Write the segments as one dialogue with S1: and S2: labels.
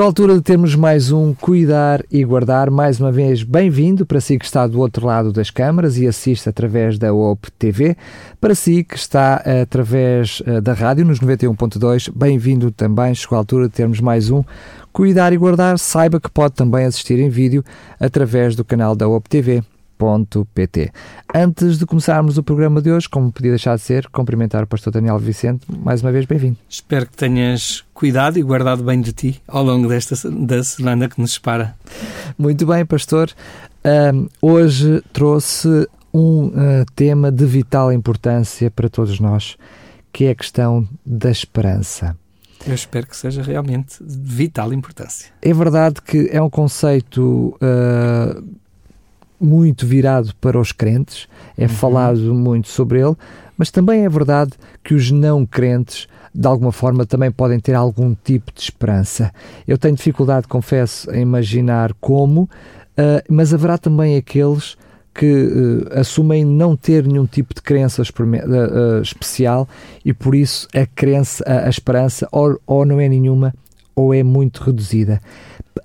S1: Chegou a altura de termos mais um Cuidar e Guardar. Mais uma vez, bem-vindo para si que está do outro lado das câmaras e assiste através da OP TV. Para si que está através eh, da rádio nos 91.2, bem-vindo também. Chegou a altura de termos mais um Cuidar e Guardar. Saiba que pode também assistir em vídeo através do canal da OP TV. .pt. Antes de começarmos o programa de hoje, como podia deixar de ser, cumprimentar o pastor Daniel Vicente, mais uma vez bem-vindo.
S2: Espero que tenhas cuidado e guardado bem de ti ao longo desta da semana que nos espera.
S1: Muito bem, pastor. Um, hoje trouxe um uh, tema de vital importância para todos nós, que é a questão da esperança.
S2: Eu espero que seja realmente de vital importância.
S1: É verdade que é um conceito uh, muito virado para os crentes, é uhum. falado muito sobre ele, mas também é verdade que os não crentes, de alguma forma, também podem ter algum tipo de esperança. Eu tenho dificuldade, confesso, em imaginar como, uh, mas haverá também aqueles que uh, assumem não ter nenhum tipo de crença uh, especial e por isso a crença, a, a esperança, ou, ou não é nenhuma ou é muito reduzida.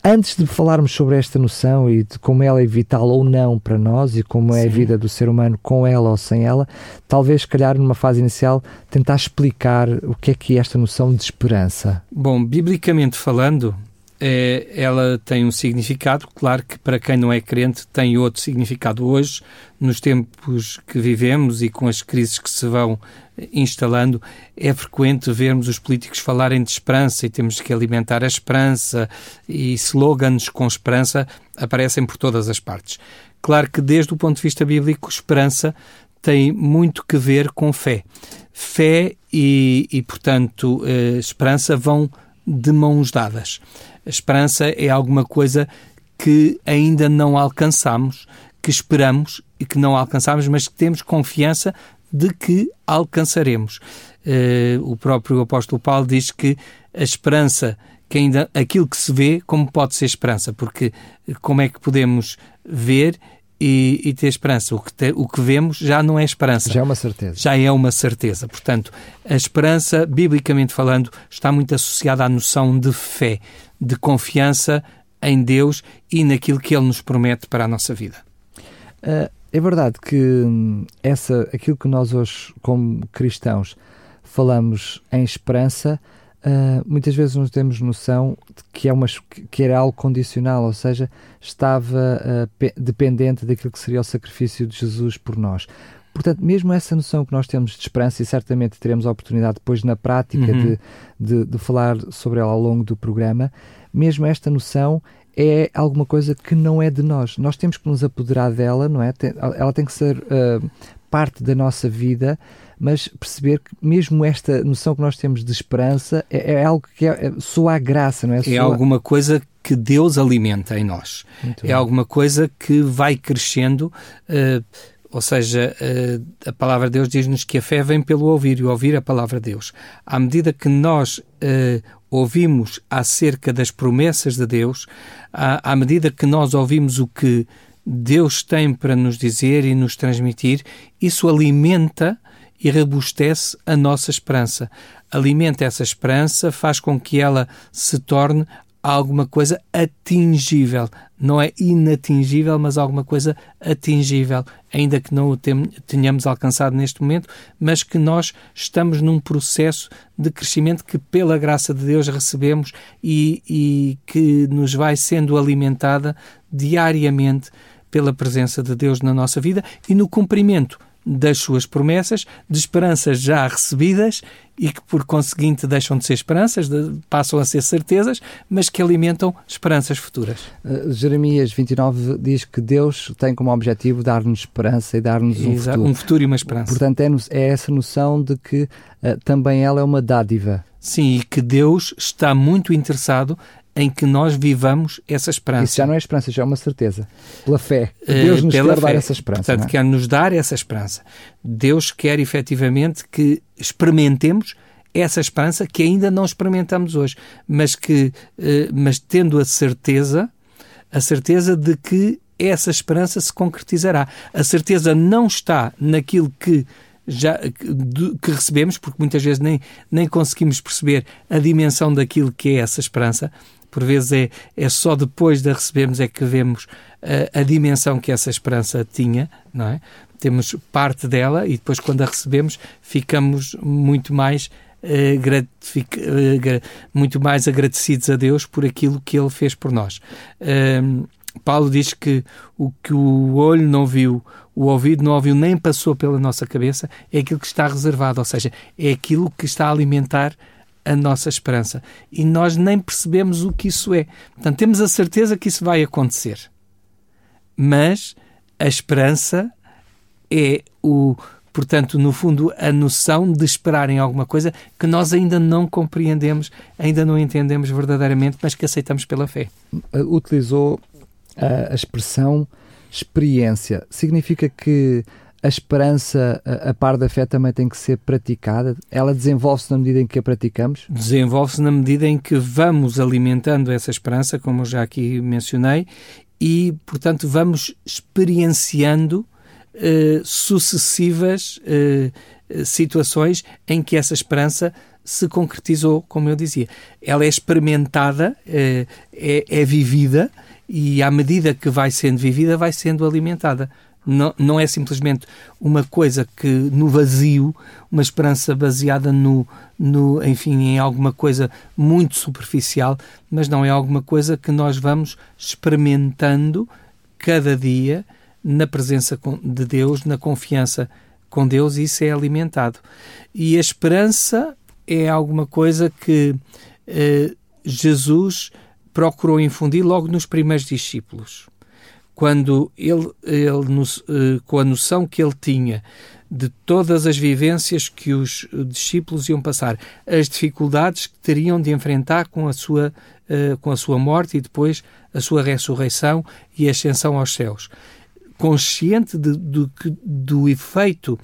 S1: Antes de falarmos sobre esta noção e de como ela é vital ou não para nós e como Sim. é a vida do ser humano com ela ou sem ela, talvez, se calhar, numa fase inicial, tentar explicar o que é que é esta noção de esperança.
S2: Bom, biblicamente falando, é, ela tem um significado, claro que para quem não é crente tem outro significado hoje, nos tempos que vivemos e com as crises que se vão instalando, é frequente vermos os políticos falarem de esperança e temos que alimentar a esperança e slogans com esperança aparecem por todas as partes. Claro que desde o ponto de vista bíblico, esperança tem muito que ver com fé. Fé e, e portanto, eh, esperança vão de mãos dadas. A esperança é alguma coisa que ainda não alcançamos, que esperamos e que não alcançamos, mas que temos confiança de que alcançaremos. Uh, o próprio apóstolo Paulo diz que a esperança, que ainda aquilo que se vê, como pode ser esperança? Porque como é que podemos ver e, e ter esperança? O que, te, o que vemos já não é esperança.
S1: Já é uma certeza.
S2: Já é uma certeza. Portanto, a esperança, biblicamente falando, está muito associada à noção de fé de confiança em Deus e naquilo que Ele nos promete para a nossa vida.
S1: Uh, é verdade que hum, essa, aquilo que nós hoje, como cristãos, falamos em esperança, uh, muitas vezes não temos noção de que, é uma, que era algo condicional, ou seja, estava uh, dependente daquilo que seria o sacrifício de Jesus por nós. Portanto, mesmo essa noção que nós temos de esperança, e certamente teremos a oportunidade depois na prática uhum. de, de, de, falar sobre ela ao longo do programa, mesmo esta noção é alguma coisa que não é de nós. Nós temos que nos apoderar dela, não é? Ela tem que ser uh, parte da nossa vida, mas perceber que mesmo esta noção que nós temos de esperança é, é algo que é, é, soa a graça, não é?
S2: é soa... É alguma coisa que Deus alimenta em nós. Muito é alguma coisa que vai crescendo. Uh, ou seja, eh, a palavra de Deus diz-nos que a fé vem pelo ouvir e ouvir a palavra de Deus. À medida que nós uh, ouvimos acerca das promessas de Deus, à, à medida que nós ouvimos o que Deus tem para nos dizer e nos transmitir, isso alimenta e robustece a nossa esperança. Alimenta essa esperança, faz com que ela se torne alguma coisa atingível. Não é inatingível, mas alguma coisa atingível, ainda que não o tenhamos alcançado neste momento, mas que nós estamos num processo de crescimento que, pela graça de Deus, recebemos e, e que nos vai sendo alimentada diariamente pela presença de Deus na nossa vida e no cumprimento das suas promessas, de esperanças já recebidas e que, por conseguinte, deixam de ser esperanças, de, passam a ser certezas, mas que alimentam esperanças futuras.
S1: Uh, Jeremias 29 diz que Deus tem como objetivo dar-nos esperança e dar-nos um futuro.
S2: Um futuro e uma esperança.
S1: Portanto, é, é essa noção de que uh, também ela é uma dádiva.
S2: Sim, e que Deus está muito interessado em que nós vivamos essa esperança.
S1: Isso já não é esperança, já é uma certeza. Pela fé. Eh, Deus nos Pela quer fé. dar essa esperança.
S2: Portanto,
S1: é?
S2: quer nos dar essa esperança. Deus quer efetivamente que experimentemos essa esperança que ainda não experimentamos hoje, mas que, eh, mas tendo a certeza, a certeza de que essa esperança se concretizará. A certeza não está naquilo que já que recebemos, porque muitas vezes nem, nem conseguimos perceber a dimensão daquilo que é essa esperança, por vezes é, é só depois de a recebermos é que vemos a, a dimensão que essa esperança tinha, não é? Temos parte dela e depois quando a recebemos ficamos muito mais Uh, uh, muito mais agradecidos a Deus por aquilo que Ele fez por nós. Paulo diz que o que o olho não viu, o ouvido não ouviu, nem passou pela nossa cabeça, é aquilo que está reservado, ou seja, é aquilo que está a alimentar a nossa esperança. E nós nem percebemos o que isso é. Portanto, temos a certeza que isso vai acontecer. Mas a esperança é o, portanto, no fundo, a noção de esperar em alguma coisa que nós ainda não compreendemos, ainda não entendemos verdadeiramente, mas que aceitamos pela fé.
S1: Utilizou a, expressão experiência. Significa que a esperança, a, a par da fé, também tem que ser praticada? Ela desenvolve-se na medida em que a praticamos?
S2: Desenvolve-se na medida em que vamos alimentando essa esperança, como eu já aqui mencionei, e, portanto, vamos experienciando eh, sucessivas eh, situações em que essa esperança se concretizou, como eu dizia. Ela é experimentada, eh, é, é vivida e à medida que vai sendo vivida, vai sendo alimentada. Não, não é simplesmente uma coisa que no vazio, uma esperança baseada no, no, enfim, em alguma coisa muito superficial, mas não é alguma coisa que nós vamos experimentando cada dia na presença de Deus, na confiança com Deus, e isso é alimentado. E a esperança é alguma coisa que eh, Jesus procurou infundir logo nos primeiros discípulos. Quando ele, ele eh, com a noção que ele tinha de todas as vivências que os discípulos iam passar, as dificuldades que teriam de enfrentar com a sua, uh, com a sua morte e depois a sua ressurreição e ascensão aos céus. Consciente de, de, do efeito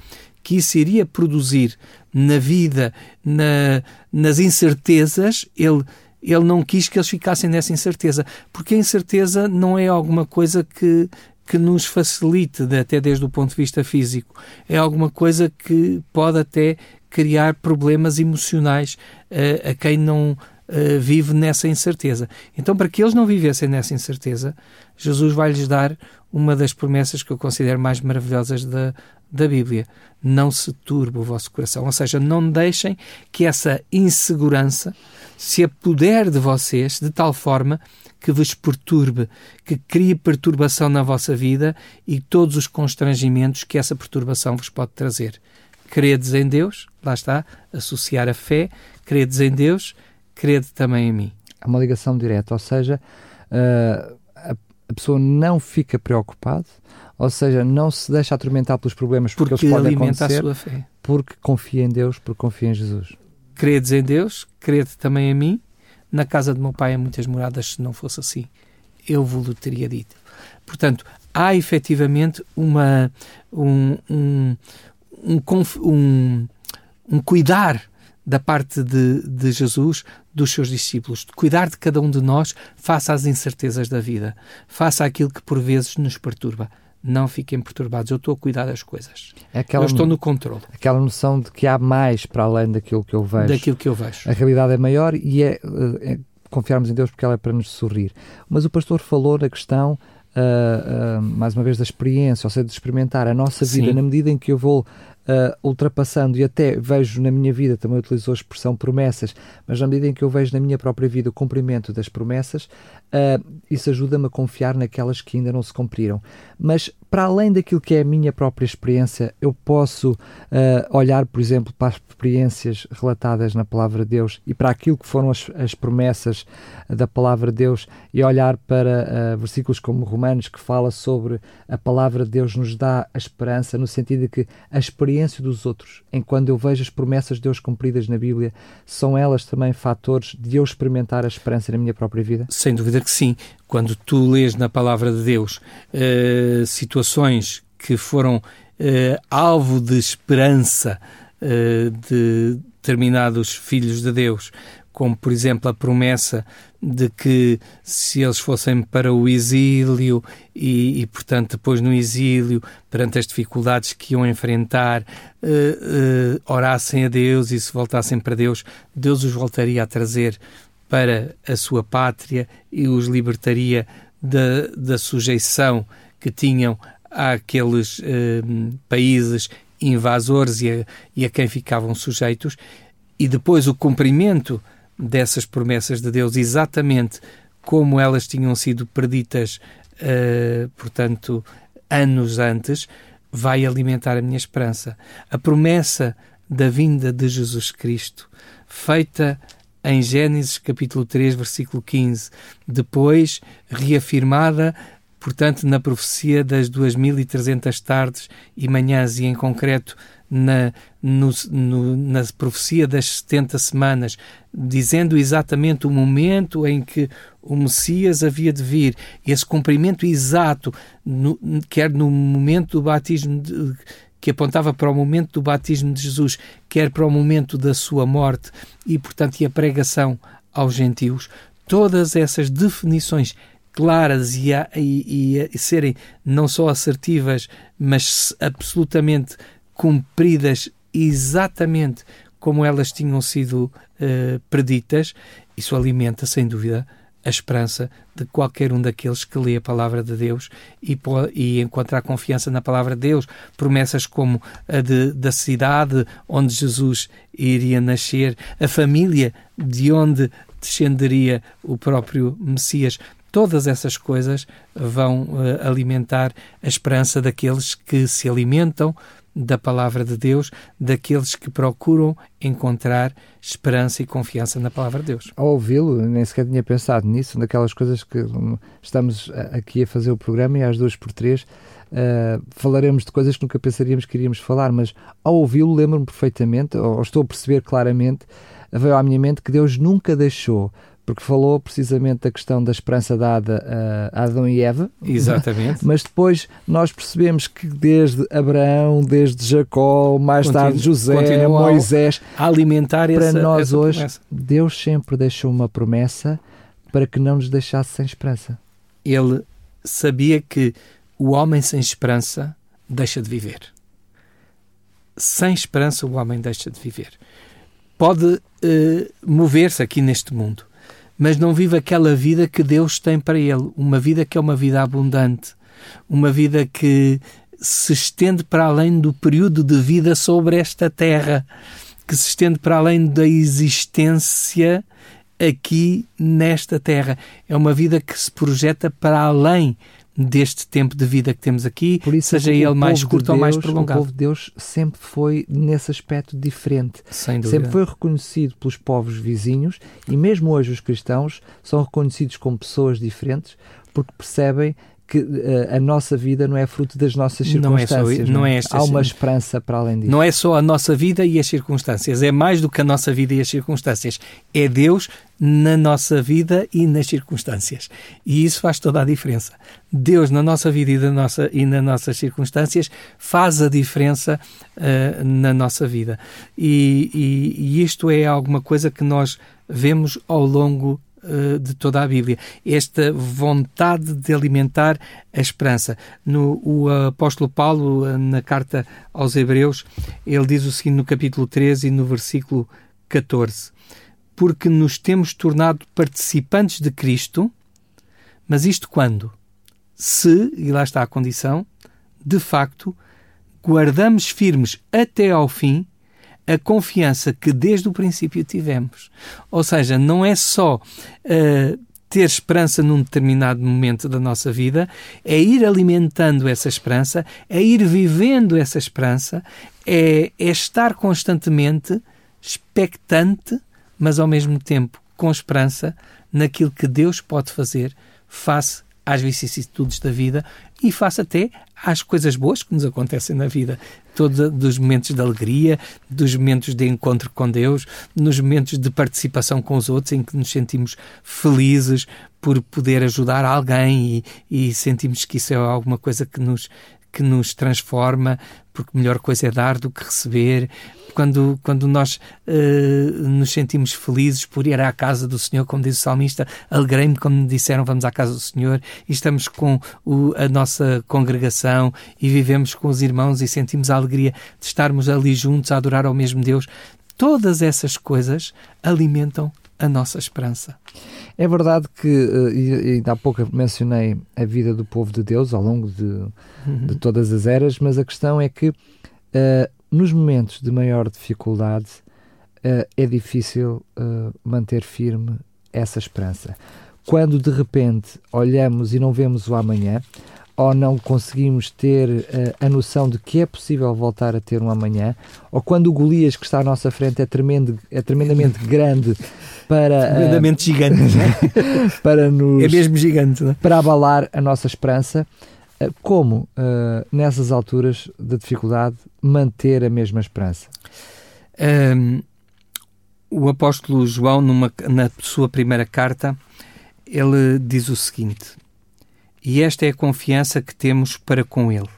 S2: que isso iria produzir na vida, na, nas incertezas, ele ele não quis que eles ficassem nessa incerteza, porque a incerteza não é alguma coisa que, que nos facilite, até desde o ponto de vista físico. É alguma coisa que pode até criar problemas emocionais uh, a quem não uh, vive nessa incerteza. Então, para que eles não vivessem nessa incerteza, Jesus vai lhes dar uma das promessas que eu considero mais maravilhosas da, da Bíblia. Não se turbe o vosso coração. Ou seja, não deixem que essa insegurança se apodere de vocês de tal forma que vos perturbe, que crie perturbação na vossa vida e todos os constrangimentos que essa perturbação vos pode trazer. Credes em Deus, lá está, associar a fé, credes em Deus, crede também em mim.
S1: Há uma ligação direta, ou seja, uh, a, pessoa não fica preocupada, ou seja, não se deixa atormentar pelos problemas porque, porque eles podem acontecer, a sua fé. porque confia em Deus, porque confia em Jesus.
S2: Credes em Deus, crede também em mim. Na casa de meu pai há muitas moradas, se não fosse assim, eu vos teria dito. Portanto, há efetivamente uma, um, um, um, um, cuidar da parte de, de, Jesus dos seus discípulos, de cuidar de cada um de nós face às incertezas da vida, face àquilo que por vezes nos perturba não fiquem perturbados, eu estou a cuidar das coisas. É aquela, eu estou no controle.
S1: Aquela noção de que há mais para além daquilo que eu vejo.
S2: Daquilo que eu vejo.
S1: A realidade é maior e é, é confiarmos em Deus porque ela é para nos sorrir. Mas o pastor falou na questão, uh, uh, mais uma vez, da experiência, ou seja, de experimentar a nossa vida Sim. na medida em que eu vou uh, ultrapassando, e até vejo na minha vida, também utilizou a expressão promessas, mas na medida em que eu vejo na minha própria vida o cumprimento das promessas, uh, isso ajuda-me a confiar naquelas que ainda não se cumpriram. Mas para além daquilo que é a minha própria experiência, eu posso uh, olhar, por exemplo, para as experiências relatadas na Palavra de Deus e para aquilo que foram as, as promessas da Palavra de Deus e olhar para uh, versículos como Romanos que fala sobre a Palavra de Deus nos dá a esperança no sentido de que a experiência dos outros, enquanto eu vejo as promessas de Deus cumpridas na Bíblia, são elas também fatores de eu experimentar a esperança na minha própria vida?
S2: Sem dúvida que sim quando tu lês na palavra de Deus uh, situações que foram uh, alvo de esperança uh, de determinados filhos de Deus, como por exemplo a promessa de que se eles fossem para o exílio e, e portanto depois no exílio, perante as dificuldades que iam enfrentar, orassem a Deus e se voltassem para Deus, Deus os voltaria a trazer para a sua pátria e os libertaria da, da sujeição que tinham àqueles eh, países invasores e a, e a quem ficavam sujeitos, e depois o cumprimento dessas promessas de Deus, exatamente como elas tinham sido preditas, uh, portanto, anos antes, vai alimentar a minha esperança. A promessa da vinda de Jesus Cristo, feita em Gênesis capítulo 3, versículo 15, depois reafirmada portanto, na profecia das 2.300 tardes e manhãs, e em concreto na, no, no, na profecia das 70 semanas, dizendo exatamente o momento em que o Messias havia de vir, esse cumprimento exato, no, quer no momento do batismo de, que apontava para o momento do batismo de Jesus, quer para o momento da sua morte e, portanto, e a pregação aos gentios, todas essas definições claras e, a, e, e serem não só assertivas, mas absolutamente cumpridas exatamente como elas tinham sido uh, preditas, isso alimenta, sem dúvida, a esperança de qualquer um daqueles que lê a palavra de Deus e, e encontrar confiança na palavra de Deus. Promessas como a de, da cidade onde Jesus iria nascer, a família de onde descenderia o próprio Messias. Todas essas coisas vão uh, alimentar a esperança daqueles que se alimentam da palavra de Deus, daqueles que procuram encontrar esperança e confiança na palavra de Deus.
S1: Ao ouvi-lo, nem sequer tinha pensado nisso, daquelas coisas que hum, estamos aqui a fazer o programa e às duas por três uh, falaremos de coisas que nunca pensaríamos que iríamos falar, mas ao ouvi-lo lembro-me perfeitamente, ou estou a perceber claramente, veio à minha mente que Deus nunca deixou porque falou precisamente da questão da esperança dada a Adão e Eva.
S2: Exatamente.
S1: Mas depois nós percebemos que desde Abraão, desde Jacó, mais Continu tarde José, Moisés,
S2: a alimentar
S1: para
S2: essa,
S1: nós
S2: essa
S1: hoje,
S2: promessa.
S1: Deus sempre deixou uma promessa para que não nos deixasse sem esperança.
S2: Ele sabia que o homem sem esperança deixa de viver. Sem esperança, o homem deixa de viver. Pode uh, mover-se aqui neste mundo, mas não vive aquela vida que Deus tem para ele, uma vida que é uma vida abundante, uma vida que se estende para além do período de vida sobre esta terra, que se estende para além da existência aqui nesta terra. É uma vida que se projeta para além deste tempo de vida que temos aqui, Por isso, seja ele mais curto
S1: Deus,
S2: ou mais prolongado.
S1: O povo de Deus sempre foi nesse aspecto diferente.
S2: Sem dúvida.
S1: Sempre foi reconhecido pelos povos vizinhos e mesmo hoje os cristãos são reconhecidos como pessoas diferentes porque percebem que uh, a nossa vida não é fruto das nossas circunstâncias. Não é só, não é Há uma esperança para além disso.
S2: Não é só a nossa vida e as circunstâncias, é mais do que a nossa vida e as circunstâncias. É Deus na nossa vida e nas circunstâncias. E isso faz toda a diferença. Deus na nossa vida e, na nossa, e nas nossas circunstâncias faz a diferença uh, na nossa vida. E, e, e isto é alguma coisa que nós vemos ao longo eh, de toda a Bíblia. Esta vontade de alimentar a esperança. No, o apóstolo Paulo, eh, na carta aos Hebreus, ele diz o seguinte no capítulo 13 e no versículo 14: Porque nos temos tornado participantes de Cristo, mas isto quando? Se, e lá está a condição, de facto, guardamos firmes até ao fim a confiança que desde o princípio tivemos. Ou seja, não é só uh, ter esperança num determinado momento da nossa vida, é ir alimentando essa esperança, é ir vivendo essa esperança, é, é estar constantemente expectante, mas ao mesmo tempo com esperança naquilo que Deus pode fazer face às vicissitudes da vida e face até às coisas boas que nos acontecem na vida. Todos dos momentos de alegria, dos momentos de encontro com Deus, nos momentos de participação com os outros, em que nos sentimos felizes por poder ajudar alguém e, e sentimos que isso é alguma coisa que nos, que nos transforma, porque melhor coisa é dar do que receber, quando, quando nós uh, nos sentimos felizes por ir à casa do Senhor, como diz o salmista, alegrei-me quando me disseram vamos à casa do Senhor e estamos com o, a nossa congregação e vivemos com os irmãos e sentimos a alegria de estarmos ali juntos a adorar ao mesmo Deus. Todas essas coisas alimentam a nossa esperança.
S1: É verdade que, e ainda há pouco mencionei a vida do povo de Deus ao longo de, uhum. de todas as eras, mas a questão é que uh, nos momentos de maior dificuldade uh, é difícil uh, manter firme essa esperança. Quando de repente olhamos e não vemos o amanhã, ou não conseguimos ter uh, a noção de que é possível voltar a ter um amanhã, ou quando o Golias que está à nossa frente é, tremendo, é tremendamente grande para...
S2: Tremendamente uh, gigante.
S1: para nos...
S2: É mesmo gigante. Não? É?
S1: Para abalar a nossa esperança. Uh, como, nessas alturas de dificuldade, manter a mesma esperança?
S2: Um, o apóstolo João, numa, na sua primeira carta, ele diz o seguinte: E esta é a confiança que temos para com Ele,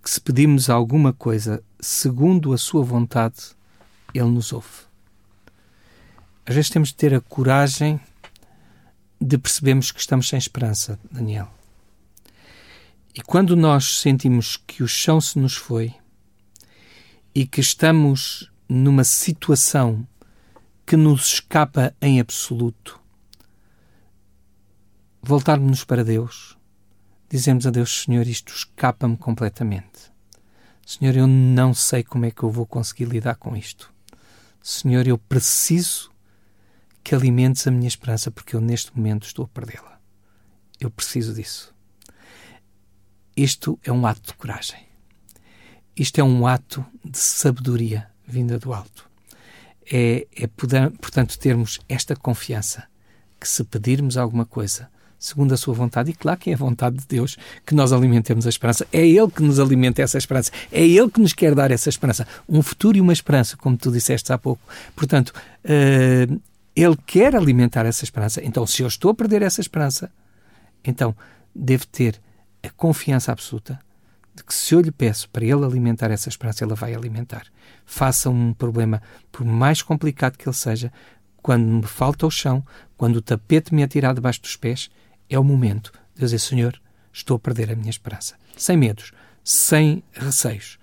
S2: que se pedimos alguma coisa segundo a Sua vontade, Ele nos ouve. Às vezes temos de ter a coragem de percebermos que estamos sem esperança, Daniel. E quando nós sentimos que o chão se nos foi e que estamos numa situação que nos escapa em absoluto, voltarmos para Deus, dizemos a Deus: Senhor, isto escapa-me completamente. Senhor, eu não sei como é que eu vou conseguir lidar com isto. Senhor, eu preciso que alimentes a minha esperança, porque eu neste momento estou a perdê-la. Eu preciso disso. Isto é um ato de coragem. Isto é um ato de sabedoria vinda do alto. É, é portanto, termos esta confiança que se pedirmos alguma coisa, segundo a sua vontade, e claro que é a vontade de Deus que nós alimentemos a esperança. É Ele que nos alimenta essa esperança. É Ele que nos quer dar essa esperança. Um futuro e uma esperança, como tu disseste há pouco. Portanto, uh, Ele quer alimentar essa esperança. Então, se eu estou a perder essa esperança, então devo ter a confiança absoluta de que se eu lhe peço para ele alimentar essa esperança, ele vai alimentar. Faça um problema, por mais complicado que ele seja, quando me falta o chão, quando o tapete me é tirado debaixo dos pés, é o momento de dizer: Senhor, estou a perder a minha esperança. Sem medos, sem receios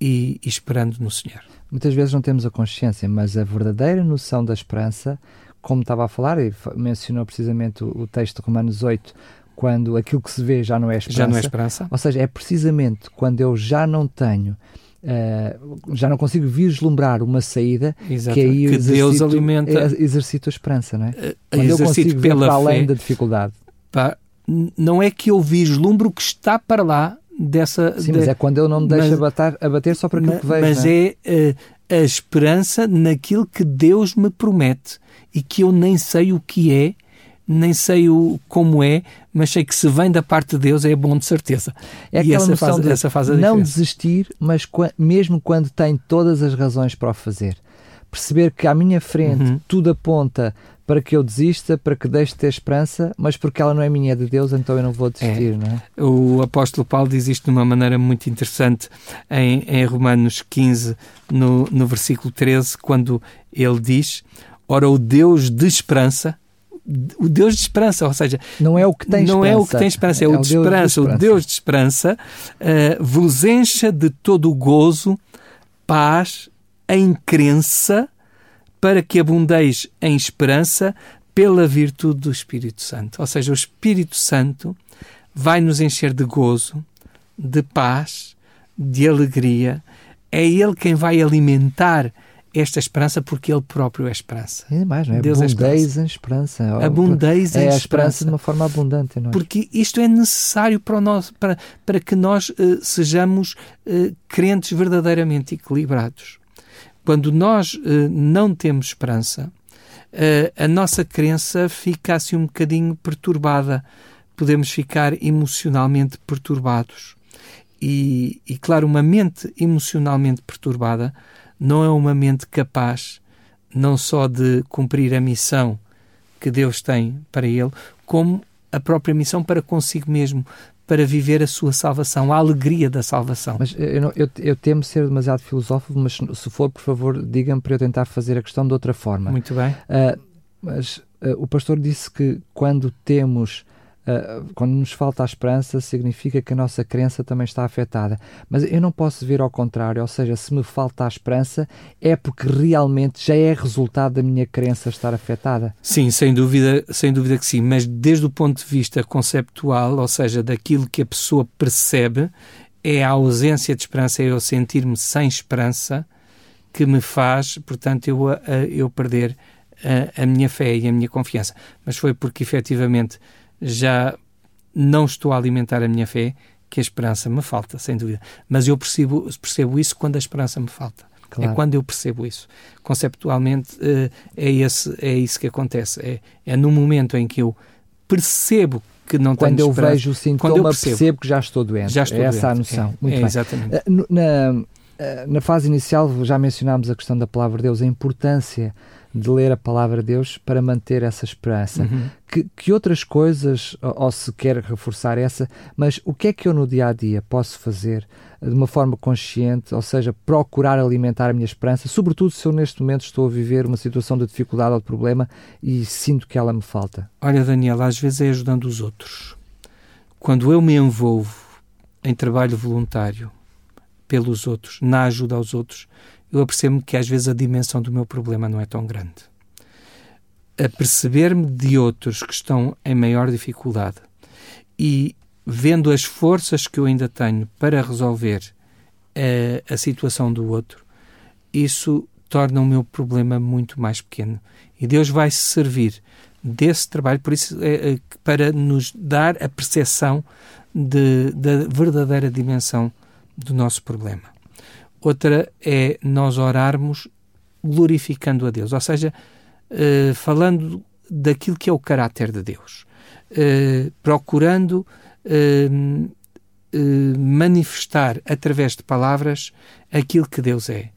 S2: e, e esperando no Senhor.
S1: Muitas vezes não temos a consciência, mas a verdadeira noção da esperança, como estava a falar, e mencionou precisamente o, o texto de Romanos 8, quando aquilo que se vê já não é esperança.
S2: Já não é esperança.
S1: Ou seja, é precisamente quando eu já não tenho Uh, já não consigo vislumbrar uma saída
S2: Exato.
S1: que
S2: aí que Deus alimenta
S1: exercito a esperança, não é?
S2: Uh, Quando eu consigo pela
S1: para além da dificuldade.
S2: Pá, não é que eu vislumbro o que está para lá dessa.
S1: Sim, de... mas é quando eu não me deixo abater, abater só para aquilo
S2: mas,
S1: que vejo.
S2: Mas
S1: é,
S2: é a esperança naquilo que Deus me promete e que eu nem sei o que é nem sei o, como é, mas sei que se vem da parte de Deus é bom de certeza.
S1: É e essa faz, de essa faz a não diferença. desistir, mas mesmo quando tem todas as razões para o fazer. Perceber que à minha frente uhum. tudo aponta para que eu desista, para que deixe de ter esperança, mas porque ela não é minha, é de Deus, então eu não vou desistir, é. não é?
S2: O apóstolo Paulo diz isto de uma maneira muito interessante em, em Romanos 15, no, no versículo 13, quando ele diz: Ora, o Deus de esperança o Deus de esperança, ou seja,
S1: não é o que tem
S2: não
S1: esperança,
S2: é o que tem esperança, é, é o, de esperança, o Deus de esperança, uh, vos encha de todo o gozo, paz, em crença, para que abundeis em esperança pela virtude do Espírito Santo. Ou seja, o Espírito Santo vai nos encher de gozo, de paz, de alegria. É Ele quem vai alimentar esta esperança porque Ele próprio é esperança.
S1: É mais, não é? Deus Abundeis é em esperança.
S2: Abundeis
S1: é
S2: em
S1: a
S2: esperança.
S1: de uma forma abundante. É?
S2: Porque isto é necessário para, nosso, para, para que nós uh, sejamos uh, crentes verdadeiramente equilibrados. Quando nós uh, não temos esperança, a nossa crença fica assim um bocadinho perturbada. Podemos ficar emocionalmente perturbados. E, e claro, uma mente emocionalmente perturbada não é uma mente capaz não só de cumprir a missão que Deus tem para ele, como a própria missão para consigo mesmo, para viver a sua salvação, a alegria da salvação.
S1: Mas eu, não, eu, eu temo ser demasiado filosófico, mas se for, por favor, diga-me para eu tentar fazer a questão de outra forma.
S2: Muito bem.
S1: Uh, mas uh, o pastor disse que quando temos quando nos falta a esperança, significa que a nossa crença também está afetada. Mas eu não posso ver ao contrário, ou seja, se me falta a esperança, é porque realmente já é resultado da minha crença estar afetada.
S2: Sim, sem dúvida, sem dúvida que sim, mas desde o ponto de vista conceptual, ou seja, daquilo que a pessoa percebe, é a ausência de esperança, é eu sentir-me sem esperança que me faz, portanto, eu, eu perder a, a, minha fé e a minha confiança. Mas foi porque efetivamente já não estou a alimentar a minha fé que a esperança me falta, sem dúvida. Mas eu percebo, percebo isso quando a esperança me falta. É claro. É quando eu percebo isso. Conceptualmente, eh, é, esse, é isso que acontece. É, é no momento em que eu percebo que não
S1: quando
S2: tenho
S1: eu
S2: esperança.
S1: vejo o sintoma, eu percebo, percebo, que já estou doente. Já estou é doente. essa a noção. É, Muito
S2: é,
S1: bem.
S2: Exatamente. Eh,
S1: na, eh, na fase inicial já mencionámos a questão da palavra de Deus, a importância de ler a palavra de Deus para manter essa esperança. Uhum. Que, que, outras coisas, ou, ou se quer reforçar essa, mas o que é que eu no dia a dia posso fazer de uma forma consciente, ou seja, procurar alimentar a minha esperança, sobretudo se eu neste momento estou a viver uma situação de dificuldade ou de problema e sinto que ela me falta?
S2: Olha, Daniela, às vezes é ajudando os outros. Quando eu me envolvo em trabalho voluntário pelos outros, na ajuda aos outros, eu apercebo-me que às vezes a dimensão do meu problema não é tão grande. A perceber-me de outros que estão em maior dificuldade e vendo as forças que eu ainda tenho para resolver a, eh, a situação do outro, isso torna o meu problema muito mais pequeno. E Deus vai se servir desse trabalho por isso, é, para nos dar a percepção de, da verdadeira dimensão do nosso problema. Outra é nós orarmos glorificando a Deus, ou seja, uh, falando daquilo que é o caráter de Deus, uh, procurando uh, manifestar através de palavras aquilo que Deus é.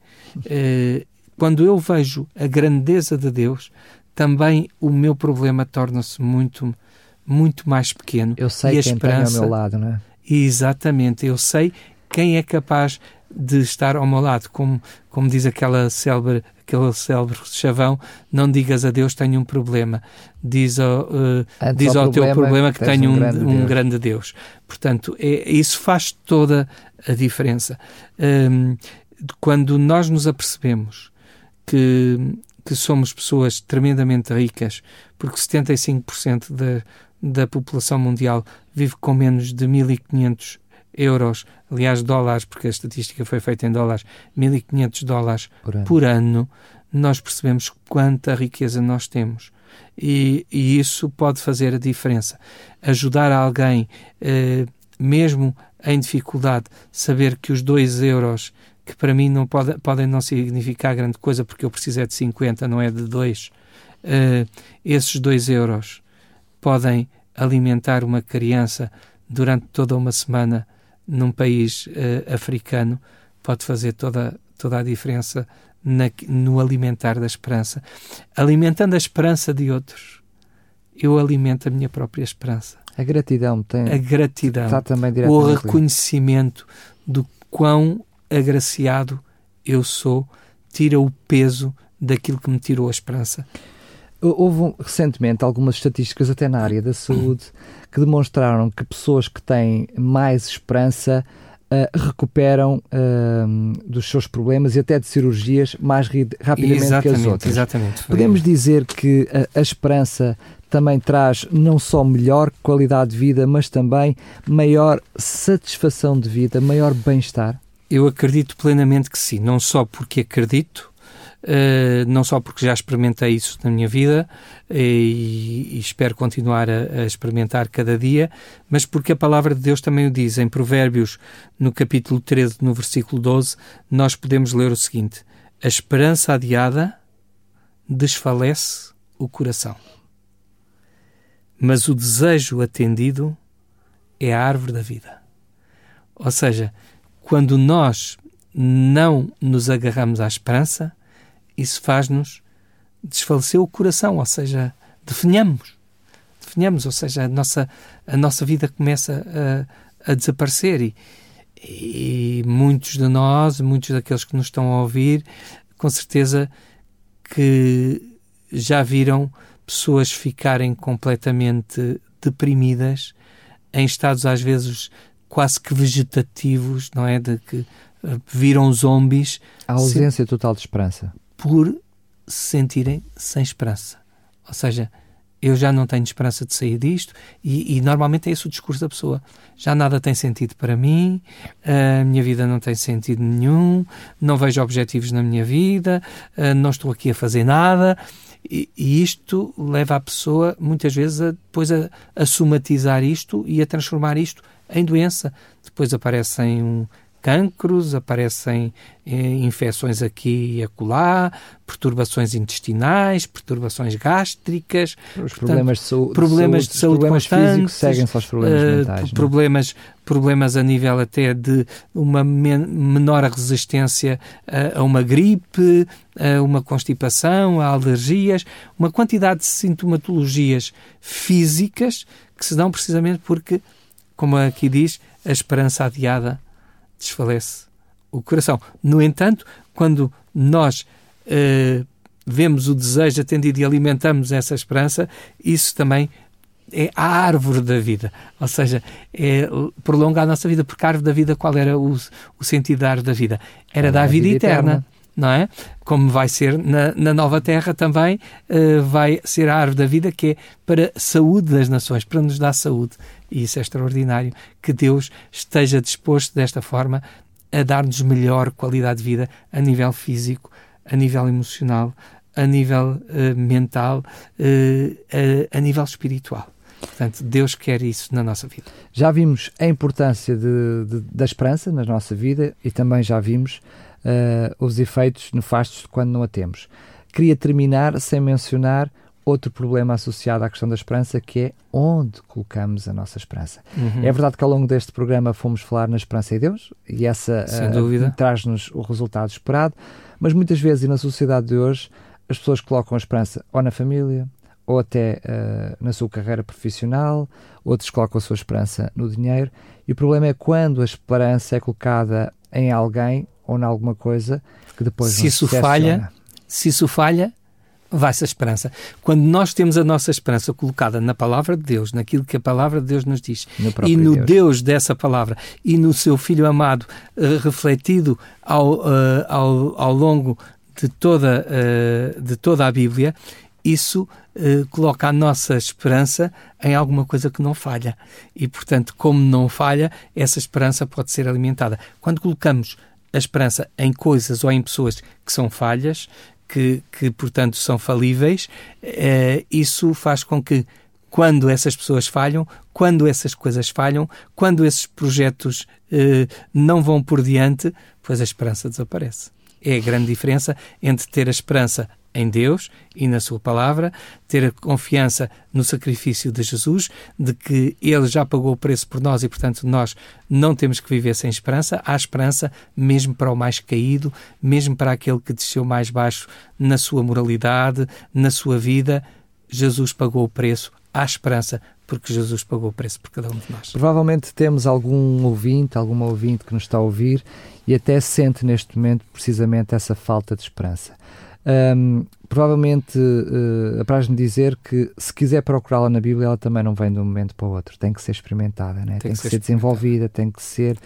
S2: quando eu vejo a grandeza de Deus, também o meu problema torna-se muito, muito mais pequeno.
S1: Eu sei
S2: e
S1: quem esperança, tem ao meu lado, não é?
S2: Exatamente, eu sei quem é capaz de estar ao meu lado, como, como diz aquela célebre, aquele célebre chavão, não digas a Deus tenho um problema, diz ao, uh, diz ao, teu problema que, tenho um, um, grande, um grande Deus. Portanto, é, isso faz toda a diferença. Um, quando nós nos apercebemos que, que somos pessoas tremendamente ricas, porque 75% da, da população mundial vive com menos de 1.500 euros, aliás, dólares, porque a estatística foi feita em dólares, 1.500 dólares por ano. por ano, nós percebemos quanta riqueza nós temos. E, e isso pode fazer a diferença. Ajudar alguém, eh, mesmo em dificuldade, saber que os 2 euros, que para mim não pode, podem não significar grande coisa, porque eu preciso é de 50, não é de 2, eh, esses 2 euros podem alimentar uma criança durante toda uma semana num país uh, africano pode fazer toda, toda a diferença na, no alimentar da esperança. Alimentando a esperança de outros, eu alimento a minha própria esperança.
S1: A gratidão tem.
S2: A gratidão. Está também o reconhecimento do quão agraciado eu sou tira o peso daquilo que me tirou a esperança.
S1: Houve recentemente algumas estatísticas, até na área da saúde, que demonstraram que pessoas que têm mais esperança uh, recuperam uh, dos seus problemas e até de cirurgias mais rapidamente exatamente, que as outras.
S2: Exatamente.
S1: Podemos dizer que a, a esperança também traz não só melhor qualidade de vida, mas também maior satisfação de vida, maior bem-estar?
S2: Eu acredito plenamente que sim, não só porque acredito, Uh, não só porque já experimentei isso na minha vida uh, e, e, espero continuar a, a, experimentar cada dia, mas porque a palavra de Deus também o diz. Em Provérbios, no capítulo 13, no versículo 12, nós podemos ler o seguinte: A esperança adiada desfalece o coração, mas o desejo atendido é a árvore da vida. Ou seja, quando nós não nos agarramos à esperança, isso faz-nos desfalecer o coração, ou seja, definhamos. Definhamos, ou seja, a nossa, a nossa vida começa a, a desaparecer e, e muitos de nós, muitos daqueles que nos estão a ouvir, com certeza que já viram pessoas ficarem completamente deprimidas, em estados às vezes quase que vegetativos, não é? De que uh, viram zombies.
S1: A ausência total de esperança.
S2: Por se sentirem sem esperança. Ou seja, eu já não tenho esperança de sair disto, e, e, normalmente é esse o discurso da pessoa. Já nada tem sentido para mim, a minha vida não tem sentido nenhum, não vejo objetivos na minha vida, não estou aqui a fazer nada. E, e isto leva a pessoa, muitas vezes, a, depois a, a somatizar isto e a transformar isto em doença. Depois aparecem um, cancros, aparecem eh, infecções aqui e acolá, perturbações intestinais, perturbações gástricas,
S1: os problemas de, saúde,
S2: problemas de saúde,
S1: problemas físicos seguem-se aos problemas uh, mentais,
S2: é? problemas, problemas a nível até de uma men menor resistência a, a uma gripe, a uma constipação, a alergias, uma quantidade de sintomatologias físicas que se dão precisamente porque, como aqui diz, a esperança adiada desfalece o coração. No entanto, quando nós uh, vemos o desejo atendido e alimentamos essa esperança, isso também é a árvore da vida, ou seja, é, prolonga a nossa vida, porque a árvore da vida, qual era o, o sentido da árvore da vida? Era da vida, vida eterna. eterna não é? Como vai ser na, na nova terra também, uh, vai ser a árvore da vida que é para a saúde das nações, para nos dar saúde. E isso é extraordinário, que Deus esteja disposto desta forma a dar-nos melhor qualidade de vida a nível físico, a nível emocional, a nível uh, mental, uh, a, a nível espiritual. Portanto, Deus quer isso na nossa vida.
S1: Já vimos a importância de, de, da esperança na nossa vida e também já vimos uh, os efeitos nefastos de quando não a temos. Queria terminar sem mencionar outro problema associado à questão da esperança, que é onde colocamos a nossa esperança. Uhum. É verdade que ao longo deste programa fomos falar na esperança em Deus e essa uh, traz-nos o resultado esperado, mas muitas vezes e na sociedade de hoje as pessoas colocam a esperança ou na família, ou até uh, na sua carreira profissional, outros colocam a sua esperança no dinheiro, e o problema é quando a esperança é colocada em alguém ou em alguma coisa que depois
S2: se isso falha, se isso falha, vai-se a esperança. Quando nós temos a nossa esperança colocada na palavra de Deus, naquilo que a palavra de Deus nos diz, no e no Deus. Deus. dessa palavra, e no seu Filho amado, uh, refletido ao, uh, ao, ao longo de toda, uh, de toda a Bíblia, isso coloca a nossa esperança em alguma coisa que não falha. E, portanto, como não falha, essa esperança pode ser alimentada. Quando colocamos a esperança em coisas ou em pessoas que são falhas, que, que portanto são falíveis, eh, isso faz com que quando essas pessoas falham, quando essas coisas falham, quando esses projetos eh, não vão por diante, pois a esperança desaparece. É a grande diferença entre ter a esperança em Deus e na Sua palavra, ter a confiança no sacrifício de Jesus, de que Ele já pagou o preço por nós e, portanto, nós não temos que viver sem esperança. Há esperança mesmo para o mais caído, mesmo para aquele que desceu mais baixo na sua moralidade, na sua vida. Jesus pagou o preço. Há esperança porque Jesus pagou o preço por cada um de nós.
S1: Provavelmente temos algum ouvinte, alguma ouvinte que nos está a ouvir e até sente neste momento precisamente essa falta de esperança. Um, provavelmente uh, apraz-me dizer que se quiser procurá-la na Bíblia, ela também não vem de um momento para o outro. Tem que ser experimentada, né? tem, tem que, que ser, desenvolvida, tem que ser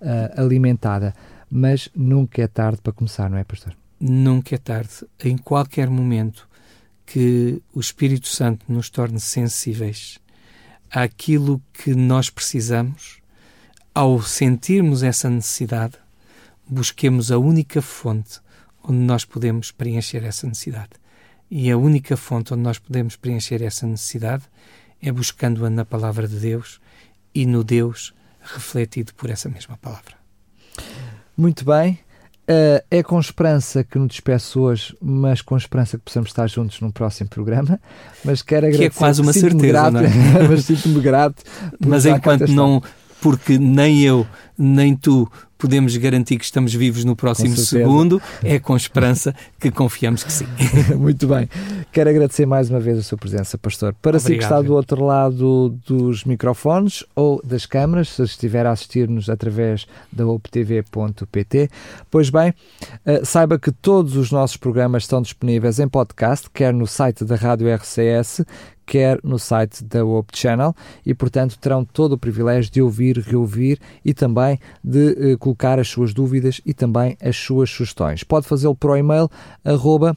S1: uh, alimentada. Mas nunca é tarde para começar, não é, pastor?
S2: Nunca é tarde. Em qualquer momento que o Espírito Santo nos torne sensíveis àquilo que nós precisamos, ao sentirmos essa necessidade, busquemos a única fonte onde nós podemos preencher essa necessidade. E a única fonte onde nós podemos preencher essa necessidade é buscando-a na palavra de Deus e no Deus refletido por essa mesma palavra.
S1: Muito bem. Uh, é com esperança que nos despeço hoje, mas com esperança que possamos estar juntos no próximo programa. Mas quero agradecer.
S2: Que é quase uma certeza,
S1: grato,
S2: não é?
S1: mas sinto-me grato.
S2: Mas enquanto não, porque nem eu nem tu podemos garantir que estamos vivos no próximo segundo, é com esperança que confiamos que sim.
S1: Muito bem. Quero agradecer mais uma vez a sua presença, pastor. Para si que está do outro lado dos microfones ou das câmaras, se estiver a assistir-nos através da optv.pt, pois bem, uh, saiba que todos os nossos programas estão disponíveis em podcast, quer no site da Rádio RCS, quer no site da Hope Channel e, portanto, terão todo o privilégio de ouvir, reouvir e também de uh, colocar as suas dúvidas e também as suas sugestões. Pode fazê-lo por e-mail arroba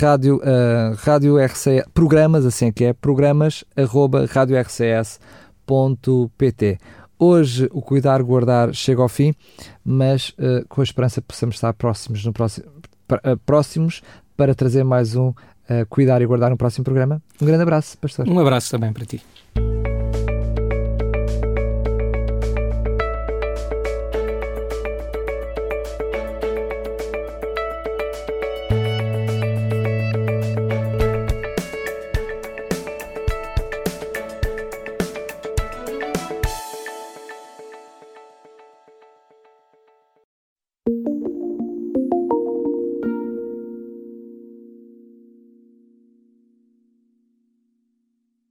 S1: rádio, uh, rádio RCS, programas, assim é que é, programas arroba radiorcs.pt. Hoje o Cuidar Guardar chega ao fim, mas uh, com a esperança que possamos estar próximos, no próximo, uh, próximos para trazer mais um Cuidar e Guardar no próximo programa. Um grande abraço, pastor.
S2: Um abraço também para ti.